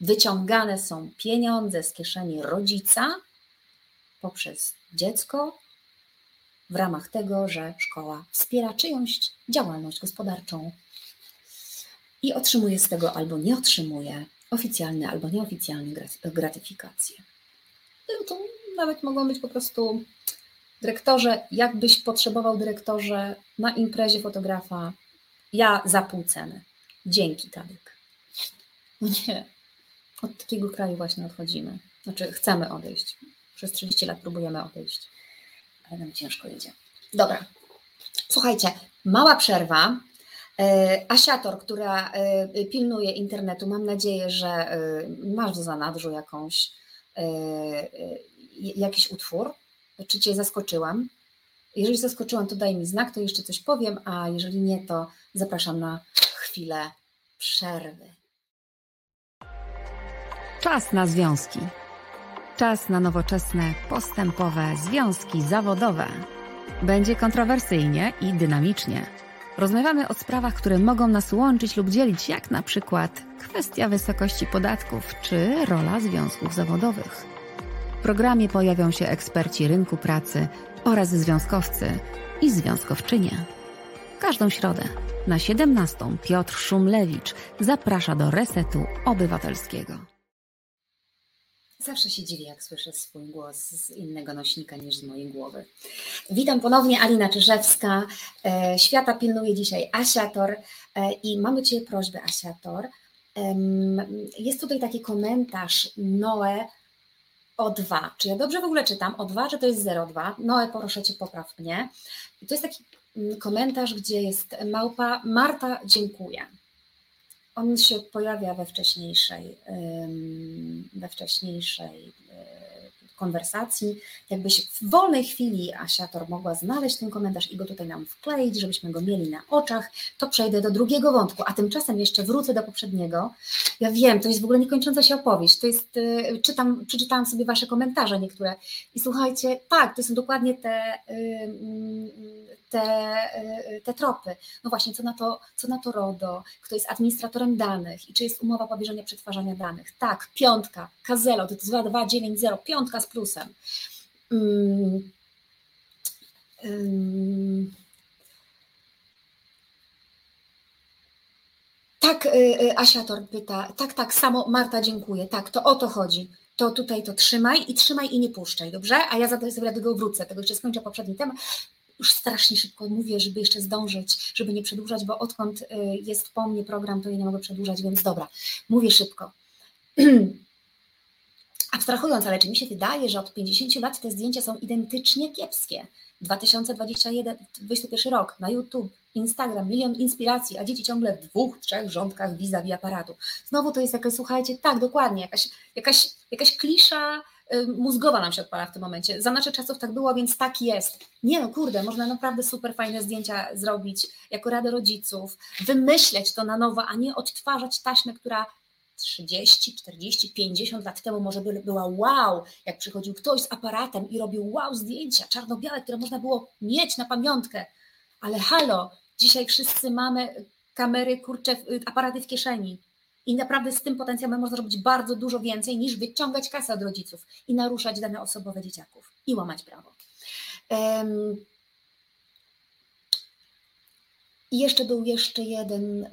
wyciągane są pieniądze z kieszeni rodzica poprzez dziecko w ramach tego, że szkoła wspiera czyjąś działalność gospodarczą i otrzymuje z tego albo nie otrzymuje oficjalne albo nieoficjalne gratyfikacje. No to nawet mogą być po prostu dyrektorze, jakbyś potrzebował dyrektorze na imprezie fotografa, ja za pół ceny. Dzięki, Tadek. No nie, od takiego kraju właśnie odchodzimy. Znaczy, chcemy odejść. Przez 30 lat próbujemy odejść, ale nam ciężko idzie. Dobra, słuchajcie, mała przerwa. E, Asiator, która e, pilnuje internetu, mam nadzieję, że e, masz w zanadrzu jakąś, jakiś utwór. Czy Cię zaskoczyłam? Jeżeli zaskoczyłam, to daj mi znak, to jeszcze coś powiem, a jeżeli nie, to zapraszam na chwilę przerwy. Czas na związki. Czas na nowoczesne, postępowe związki zawodowe. Będzie kontrowersyjnie i dynamicznie. Rozmawiamy o sprawach, które mogą nas łączyć lub dzielić, jak na przykład kwestia wysokości podatków czy rola związków zawodowych. W programie pojawią się eksperci rynku pracy oraz związkowcy i związkowczynie. Każdą środę na 17 Piotr Szumlewicz zaprasza do Resetu Obywatelskiego. Zawsze się dziwię, jak słyszę swój głos z innego nośnika niż z mojej głowy. Witam ponownie, Alina Czyżewska. E, świata pilnuje dzisiaj Asiator e, i mamy Cię prośbę, Asiator. Jest tutaj taki komentarz Noe O2. Czy ja dobrze w ogóle czytam? O2, czy to jest 02? Noe, proszę Cię, popraw mnie. To jest taki mm, komentarz, gdzie jest małpa Marta, dziękuję on się pojawia we wcześniejszej, we wcześniejszej konwersacji. Jakbyś w wolnej chwili Asiator mogła znaleźć ten komentarz i go tutaj nam wkleić, żebyśmy go mieli na oczach, to przejdę do drugiego wątku, a tymczasem jeszcze wrócę do poprzedniego. Ja wiem, to jest w ogóle niekończąca się opowieść. To jest, y, czytam, przeczytałam sobie Wasze komentarze niektóre i słuchajcie, tak, to są dokładnie te, te, y, te tropy. No właśnie, co na, to, co na to RODO, kto jest administratorem danych i czy jest umowa powierzenia przetwarzania danych. Tak, piątka, Kazelo, to jest 2290, piątka z plusem. Um, um, tak, y, Asiator pyta, tak, tak, samo Marta, dziękuję, tak, to o to chodzi to tutaj to trzymaj i trzymaj i nie puszczaj, dobrze? A ja za sobie do tego wrócę, tego jeszcze skończę poprzedni temat już strasznie szybko mówię, żeby jeszcze zdążyć, żeby nie przedłużać, bo odkąd y, jest po mnie program, to ja nie mogę przedłużać, więc dobra, mówię szybko. Abstrahując, ale czy mi się wydaje, że od 50 lat te zdjęcia są identycznie kiepskie? 2021 21 rok na YouTube, Instagram, milion inspiracji, a dzieci ciągle w dwóch, trzech rządkach vis-a-vis aparatu. Znowu to jest jakaś, słuchajcie, tak, dokładnie, jakaś, jakaś, jakaś klisza mózgowa nam się odpala w tym momencie. Za naszych czasów tak było, więc tak jest. Nie no, kurde, można naprawdę super fajne zdjęcia zrobić jako radę rodziców, wymyśleć to na nowo, a nie odtwarzać taśmę, która 30, 40, 50 lat temu może by była wow, jak przychodził ktoś z aparatem i robił wow zdjęcia czarno-białe, które można było mieć na pamiątkę. Ale halo, dzisiaj wszyscy mamy kamery, kurcze, aparaty w kieszeni. I naprawdę z tym potencjałem można zrobić bardzo dużo więcej niż wyciągać kasę od rodziców i naruszać dane osobowe dzieciaków i łamać prawo. Um, i jeszcze był jeszcze jeden, yy,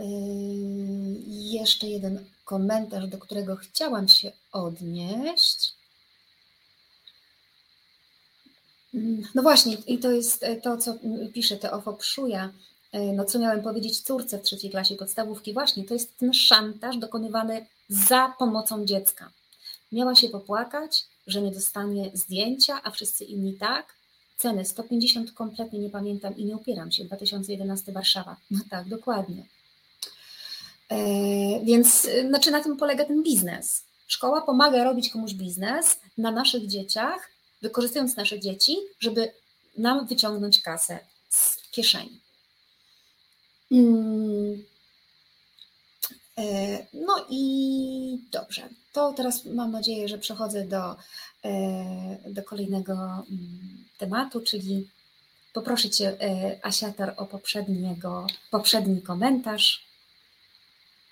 jeszcze jeden komentarz, do którego chciałam się odnieść. No właśnie, i to jest to, co pisze Teofo Pszuja. E, no co miałem powiedzieć córce w trzeciej klasie podstawówki, właśnie to jest ten szantaż dokonywany za pomocą dziecka. Miała się popłakać, że nie dostanie zdjęcia, a wszyscy inni tak. Ceny 150 kompletnie nie pamiętam i nie upieram się. 2011 Warszawa. No tak, dokładnie. E, więc znaczy na tym polega ten biznes. Szkoła pomaga robić komuś biznes na naszych dzieciach, wykorzystując nasze dzieci, żeby nam wyciągnąć kasę z kieszeni. Mm. E, no i dobrze. To teraz mam nadzieję, że przechodzę do, e, do kolejnego mm, tematu, czyli poproszę Cię, e, Asiatar, o poprzedniego, poprzedni komentarz.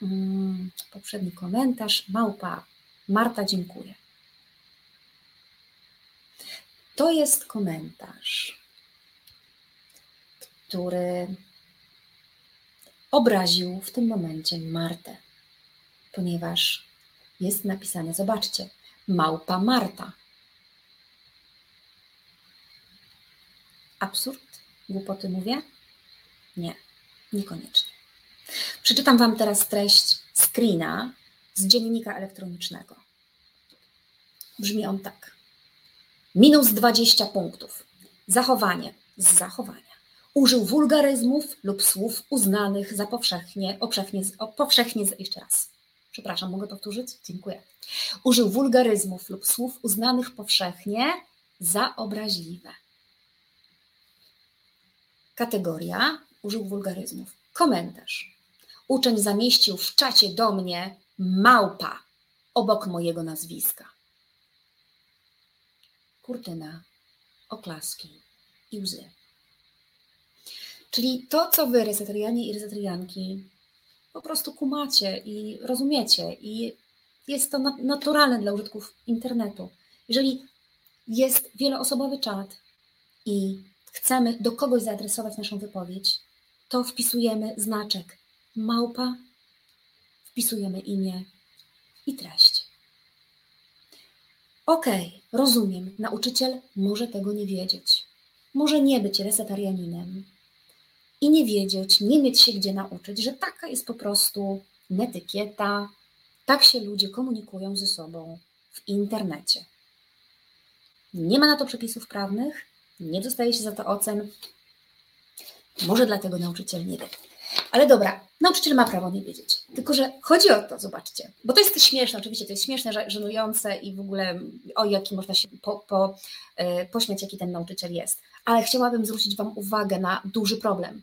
Mm, poprzedni komentarz. Małpa Marta, dziękuję. To jest komentarz, który obraził w tym momencie Martę, ponieważ jest napisane, zobaczcie, małpa Marta. Absurd? Głupoty mówię? Nie, niekoniecznie. Przeczytam Wam teraz treść screena z dziennika elektronicznego. Brzmi on tak. Minus 20 punktów. Zachowanie z zachowania. Użył wulgaryzmów lub słów uznanych za powszechnie, powszechnie, powszechnie, jeszcze raz. Przepraszam, mogę powtórzyć? Dziękuję. Użył wulgaryzmów lub słów uznanych powszechnie za obraźliwe. Kategoria użył wulgaryzmów. Komentarz. Uczeń zamieścił w czacie do mnie małpa obok mojego nazwiska. Kurtyna, oklaski i łzy. Czyli to, co wy, reseterianie i reseterianki, po prostu kumacie i rozumiecie, i jest to naturalne dla użytków internetu. Jeżeli jest wieloosobowy czat i chcemy do kogoś zaadresować naszą wypowiedź, to wpisujemy znaczek małpa, wpisujemy imię i treść. Okej, okay, rozumiem, nauczyciel może tego nie wiedzieć. Może nie być resetarianinem, i nie wiedzieć, nie mieć się gdzie nauczyć, że taka jest po prostu netykieta, tak się ludzie komunikują ze sobą w internecie. Nie ma na to przepisów prawnych, nie dostaje się za to ocen. Może dlatego nauczyciel nie wie. Ale dobra, nauczyciel ma prawo nie wiedzieć. Tylko, że chodzi o to, zobaczcie, bo to jest śmieszne, oczywiście, to jest śmieszne, żenujące i w ogóle o jaki można się po, po, e, pośmiać, jaki ten nauczyciel jest. Ale chciałabym zwrócić Wam uwagę na duży problem.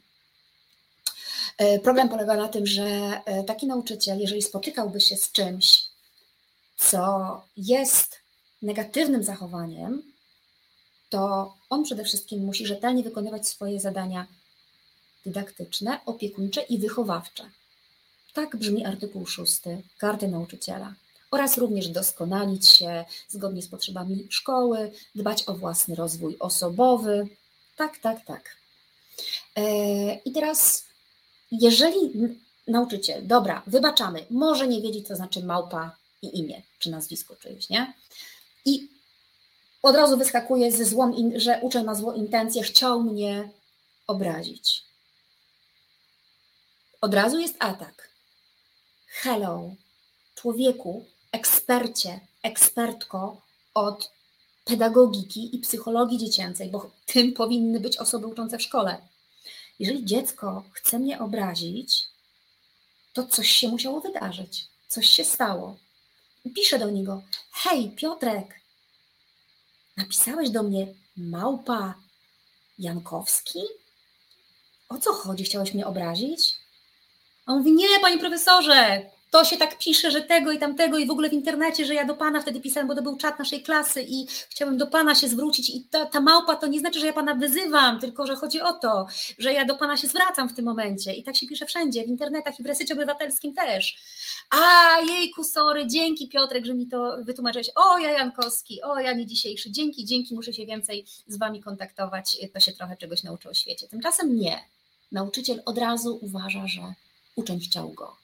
E, problem polega na tym, że e, taki nauczyciel, jeżeli spotykałby się z czymś, co jest negatywnym zachowaniem, to on przede wszystkim musi rzetelnie wykonywać swoje zadania dydaktyczne, opiekuńcze i wychowawcze. Tak brzmi artykuł 6 karty nauczyciela. Oraz również doskonalić się zgodnie z potrzebami szkoły, dbać o własny rozwój osobowy. Tak, tak, tak. E, I teraz jeżeli nauczyciel, dobra, wybaczamy, może nie wiedzieć, co znaczy małpa i imię, czy nazwisko czyjeś, nie? I od razu wyskakuje ze złą, że uczeń ma złą intencję, chciał mnie obrazić. Od razu jest atak. Hello, człowieku, ekspercie, ekspertko od pedagogiki i psychologii dziecięcej, bo tym powinny być osoby uczące w szkole. Jeżeli dziecko chce mnie obrazić, to coś się musiało wydarzyć, coś się stało. I piszę do niego: Hej, Piotrek, napisałeś do mnie małpa Jankowski? O co chodzi? Chciałeś mnie obrazić? A on mówi: Nie, panie profesorze, to się tak pisze, że tego i tamtego i w ogóle w internecie, że ja do Pana wtedy pisałem, bo to był czat naszej klasy i chciałem do Pana się zwrócić i ta, ta małpa to nie znaczy, że ja Pana wyzywam, tylko że chodzi o to, że ja do Pana się zwracam w tym momencie i tak się pisze wszędzie, w internetach i w resecie obywatelskim też. A jejku, sorry, dzięki Piotrek, że mi to wytłumaczyłeś. O, ja Jankowski, o, ja nie dzisiejszy, dzięki, dzięki, muszę się więcej z Wami kontaktować, to się trochę czegoś nauczy o świecie. Tymczasem nie. Nauczyciel od razu uważa, że uczeń chciał go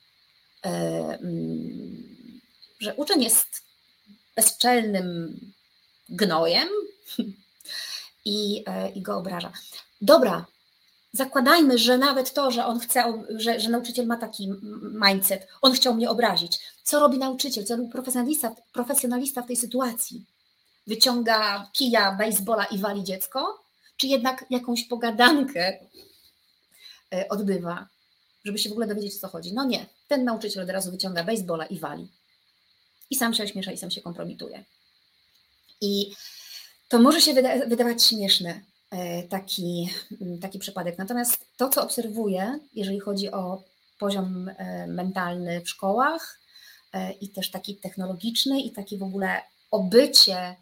że uczeń jest bezczelnym gnojem i, e, i go obraża. Dobra, zakładajmy, że nawet to, że on chce, że, że nauczyciel ma taki mindset, on chciał mnie obrazić. Co robi nauczyciel, co robi profesjonalista, profesjonalista w tej sytuacji? Wyciąga kija, baseballa i wali dziecko? Czy jednak jakąś pogadankę e, odbywa? Żeby się w ogóle dowiedzieć, co chodzi. No nie, ten nauczyciel od razu wyciąga baseballa i wali. I sam się ośmiesza i sam się kompromituje. I to może się wyda wydawać śmieszne, e, taki, taki przypadek. Natomiast to, co obserwuję, jeżeli chodzi o poziom mentalny w szkołach i też taki technologiczny i taki w ogóle obycie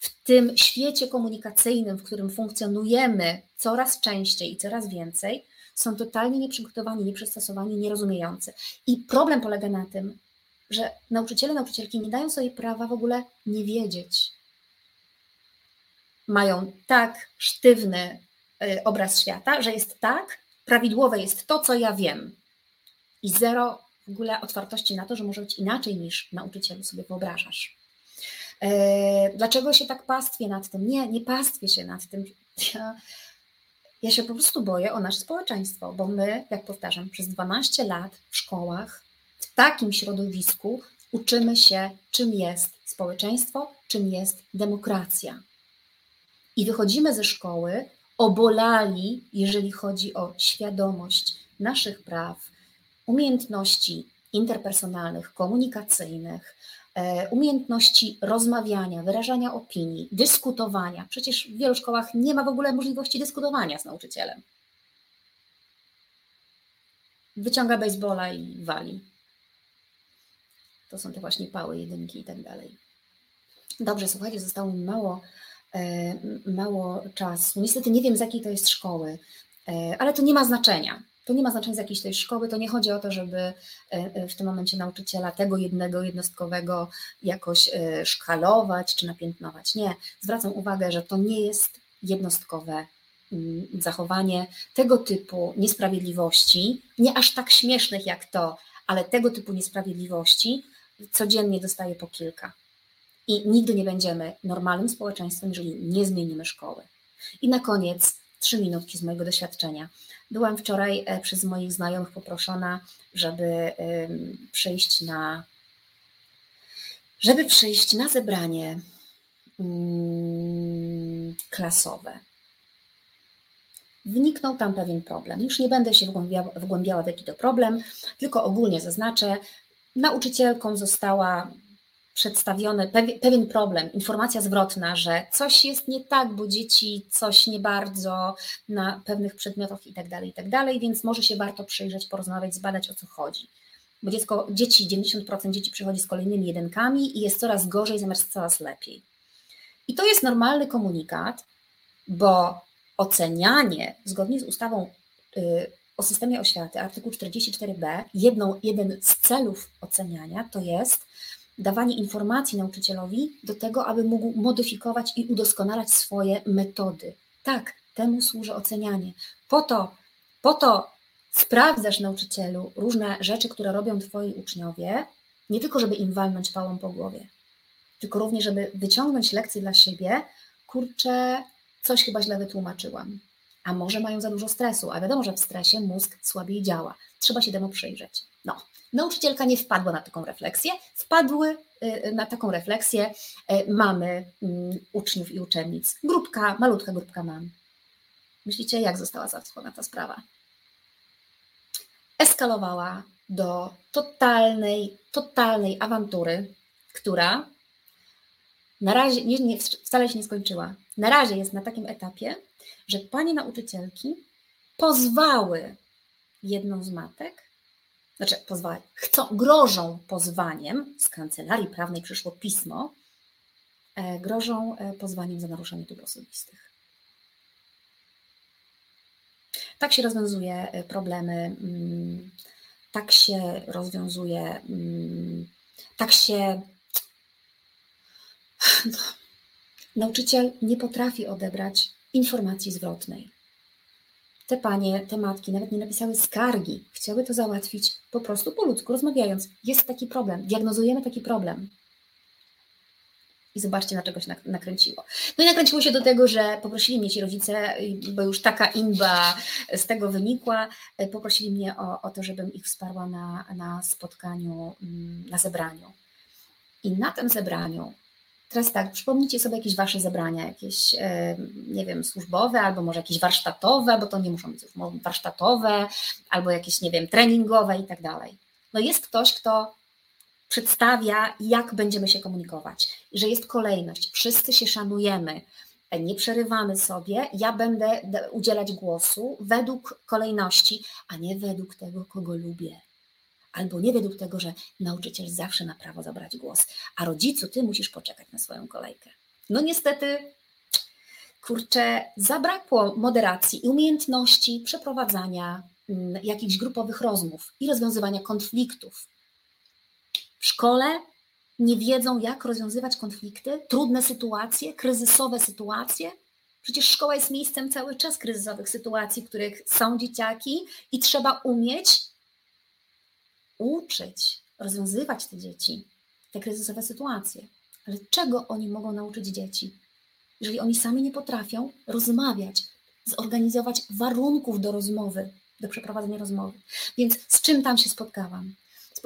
w tym świecie komunikacyjnym, w którym funkcjonujemy coraz częściej i coraz więcej, są totalnie nieprzygotowani, nieprzystosowani, nierozumiejący. I problem polega na tym, że nauczyciele, nauczycielki nie dają sobie prawa w ogóle nie wiedzieć. Mają tak sztywny y, obraz świata, że jest tak, prawidłowe jest to, co ja wiem. I zero w ogóle otwartości na to, że może być inaczej niż nauczycielu sobie wyobrażasz. E, dlaczego się tak pastwię nad tym? Nie, nie pastwię się nad tym. Ja, ja się po prostu boję o nasze społeczeństwo, bo my, jak powtarzam, przez 12 lat w szkołach, w takim środowisku uczymy się, czym jest społeczeństwo, czym jest demokracja. I wychodzimy ze szkoły obolali, jeżeli chodzi o świadomość naszych praw, umiejętności interpersonalnych, komunikacyjnych, umiejętności rozmawiania, wyrażania opinii, dyskutowania. Przecież w wielu szkołach nie ma w ogóle możliwości dyskutowania z nauczycielem. Wyciąga baseballa i wali. To są te właśnie pały, jedynki i tak dalej. Dobrze, słuchajcie, zostało mi mało, e, mało czasu. Niestety nie wiem, z jakiej to jest szkoły, e, ale to nie ma znaczenia. To nie ma znaczenia z jakiejś tej szkoły, to nie chodzi o to, żeby e, e, w tym momencie nauczyciela tego jednego jednostkowego jakoś e, szkalować czy napiętnować. Nie, zwracam uwagę, że to nie jest jednostkowe mm, zachowanie tego typu niesprawiedliwości, nie aż tak śmiesznych jak to, ale tego typu niesprawiedliwości codziennie dostaje po kilka. I nigdy nie będziemy normalnym społeczeństwem, jeżeli nie zmienimy szkoły. I na koniec trzy minutki z mojego doświadczenia. Byłam wczoraj e, przez moich znajomych poproszona, żeby przyjść na, żeby przyjść na zebranie mm, klasowe. Wniknął tam pewien problem. Już nie będę się wgłębiała, wgłębiała w jaki to problem, tylko ogólnie zaznaczę. Nauczycielką została przedstawiony pewien problem, informacja zwrotna, że coś jest nie tak, bo dzieci coś nie bardzo na pewnych przedmiotach i tak dalej, i tak więc może się warto przyjrzeć, porozmawiać, zbadać o co chodzi. Bo dziecko, dzieci, 90% dzieci przychodzi z kolejnymi jedynkami i jest coraz gorzej zamiast coraz lepiej. I to jest normalny komunikat, bo ocenianie zgodnie z ustawą y, o systemie oświaty, artykuł 44b, jedną, jeden z celów oceniania to jest dawanie informacji nauczycielowi do tego, aby mógł modyfikować i udoskonalać swoje metody. Tak, temu służy ocenianie. Po to, po to sprawdzasz nauczycielu różne rzeczy, które robią twoi uczniowie, nie tylko żeby im walnąć pałą po głowie, tylko również, żeby wyciągnąć lekcje dla siebie, kurczę, coś chyba źle wytłumaczyłam. A może mają za dużo stresu, a wiadomo, że w stresie mózg słabiej działa. Trzeba się temu przyjrzeć. No, Nauczycielka nie wpadła na taką refleksję, wpadły y, na taką refleksję y, mamy mm, uczniów i uczennic. Grupka, malutka grupka mam. Myślicie, jak została załatwiona ta sprawa? Eskalowała do totalnej, totalnej awantury, która na razie nie, nie, wcale się nie skończyła. Na razie jest na takim etapie, że panie nauczycielki pozwały jedną z matek znaczy pozwali, chcą, grożą pozwaniem, z kancelarii prawnej przyszło pismo, e, grożą e, pozwaniem za naruszenie dóbr osobistych. Tak się rozwiązuje e, problemy, mm, tak się rozwiązuje, mm, tak się. Nauczyciel nie potrafi odebrać informacji zwrotnej te panie, te matki nawet nie napisały skargi, chciały to załatwić po prostu po ludzku, rozmawiając. Jest taki problem, diagnozujemy taki problem. I zobaczcie, na czego się nakręciło. No i nakręciło się do tego, że poprosili mnie ci rodzice, bo już taka imba z tego wynikła, poprosili mnie o, o to, żebym ich wsparła na, na spotkaniu, mm, na zebraniu. I na tym zebraniu Teraz tak, przypomnijcie sobie jakieś wasze zebrania, jakieś, e, nie wiem, służbowe, albo może jakieś warsztatowe, bo to nie muszą być warsztatowe, albo jakieś, nie wiem, treningowe i tak dalej. No jest ktoś, kto przedstawia, jak będziemy się komunikować, i że jest kolejność, wszyscy się szanujemy, nie przerywamy sobie, ja będę udzielać głosu według kolejności, a nie według tego, kogo lubię. Albo nie według tego, że nauczyciel zawsze ma prawo zabrać głos, a rodzicu ty musisz poczekać na swoją kolejkę. No niestety, kurczę, zabrakło moderacji i umiejętności przeprowadzania mm, jakichś grupowych rozmów i rozwiązywania konfliktów. W szkole nie wiedzą, jak rozwiązywać konflikty, trudne sytuacje, kryzysowe sytuacje. Przecież szkoła jest miejscem cały czas kryzysowych sytuacji, w których są dzieciaki i trzeba umieć uczyć, rozwiązywać te dzieci, te kryzysowe sytuacje. Ale czego oni mogą nauczyć dzieci, jeżeli oni sami nie potrafią rozmawiać, zorganizować warunków do rozmowy, do przeprowadzenia rozmowy? Więc z czym tam się spotkałam?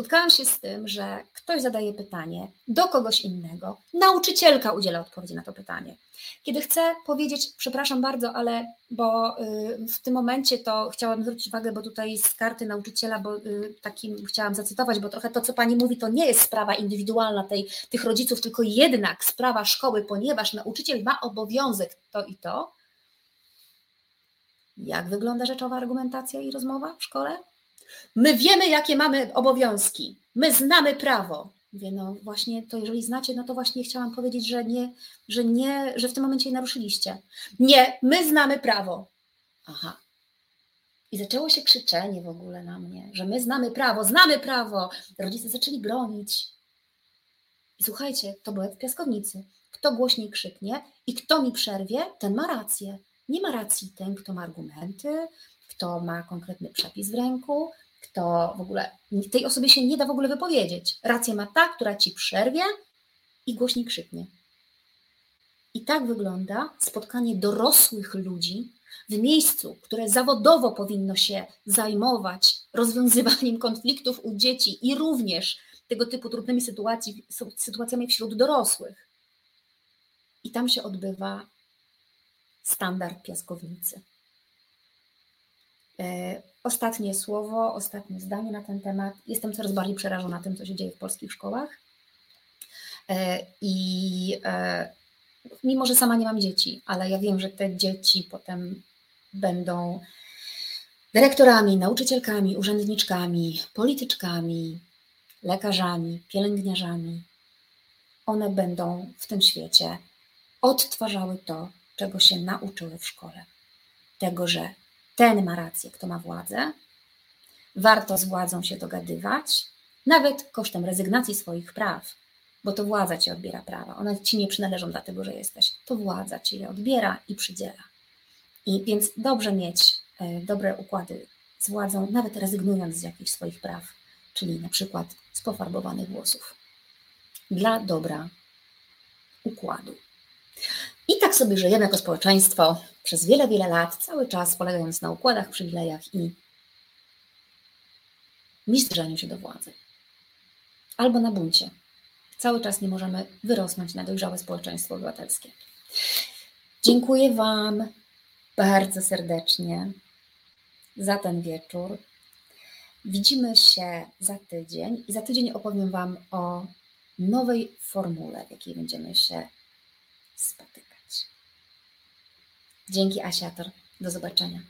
Spotkałam się z tym, że ktoś zadaje pytanie do kogoś innego, nauczycielka udziela odpowiedzi na to pytanie. Kiedy chcę powiedzieć, przepraszam bardzo, ale bo y, w tym momencie to chciałam zwrócić uwagę, bo tutaj z karty nauczyciela, bo y, takim chciałam zacytować, bo trochę to, co pani mówi, to nie jest sprawa indywidualna tej, tych rodziców, tylko jednak sprawa szkoły, ponieważ nauczyciel ma obowiązek to i to. Jak wygląda rzeczowa argumentacja i rozmowa w szkole? My wiemy, jakie mamy obowiązki, my znamy prawo. Mówię, no właśnie, to jeżeli znacie, no to właśnie chciałam powiedzieć, że nie, że nie, że w tym momencie je naruszyliście. Nie, my znamy prawo. Aha. I zaczęło się krzyczenie w ogóle na mnie, że my znamy prawo, znamy prawo. Rodzice zaczęli bronić. I słuchajcie, to były w piaskownicy. Kto głośniej krzyknie i kto mi przerwie, ten ma rację. Nie ma racji ten, kto ma argumenty, kto ma konkretny przepis w ręku, kto w ogóle, tej osobie się nie da w ogóle wypowiedzieć. Rację ma ta, która ci przerwie i głośniej krzyknie. I tak wygląda spotkanie dorosłych ludzi w miejscu, które zawodowo powinno się zajmować rozwiązywaniem konfliktów u dzieci i również tego typu trudnymi sytuacji, sytuacjami wśród dorosłych. I tam się odbywa standard piaskownicy. E, ostatnie słowo, ostatnie zdanie na ten temat. Jestem coraz bardziej przerażona tym, co się dzieje w polskich szkołach. E, I e, mimo, że sama nie mam dzieci, ale ja wiem, że te dzieci potem będą dyrektorami, nauczycielkami, urzędniczkami, polityczkami, lekarzami, pielęgniarzami. One będą w tym świecie odtwarzały to, czego się nauczyły w szkole. Tego, że ten ma rację, kto ma władzę. Warto z władzą się dogadywać, nawet kosztem rezygnacji swoich praw, bo to władza ci odbiera prawa. One ci nie przynależą dlatego, że jesteś. To władza ci je odbiera i przydziela. I więc dobrze mieć e, dobre układy z władzą, nawet rezygnując z jakichś swoich praw, czyli na przykład z pofarbowanych włosów. Dla dobra układu. I tak sobie żyjemy jako społeczeństwo przez wiele, wiele lat, cały czas polegając na układach, przywilejach i nie się do władzy. Albo na buncie. Cały czas nie możemy wyrosnąć na dojrzałe społeczeństwo obywatelskie. Dziękuję Wam bardzo serdecznie za ten wieczór. Widzimy się za tydzień i za tydzień opowiem Wam o nowej formule, w jakiej będziemy się spotykać. Dzięki Asiator. Do zobaczenia.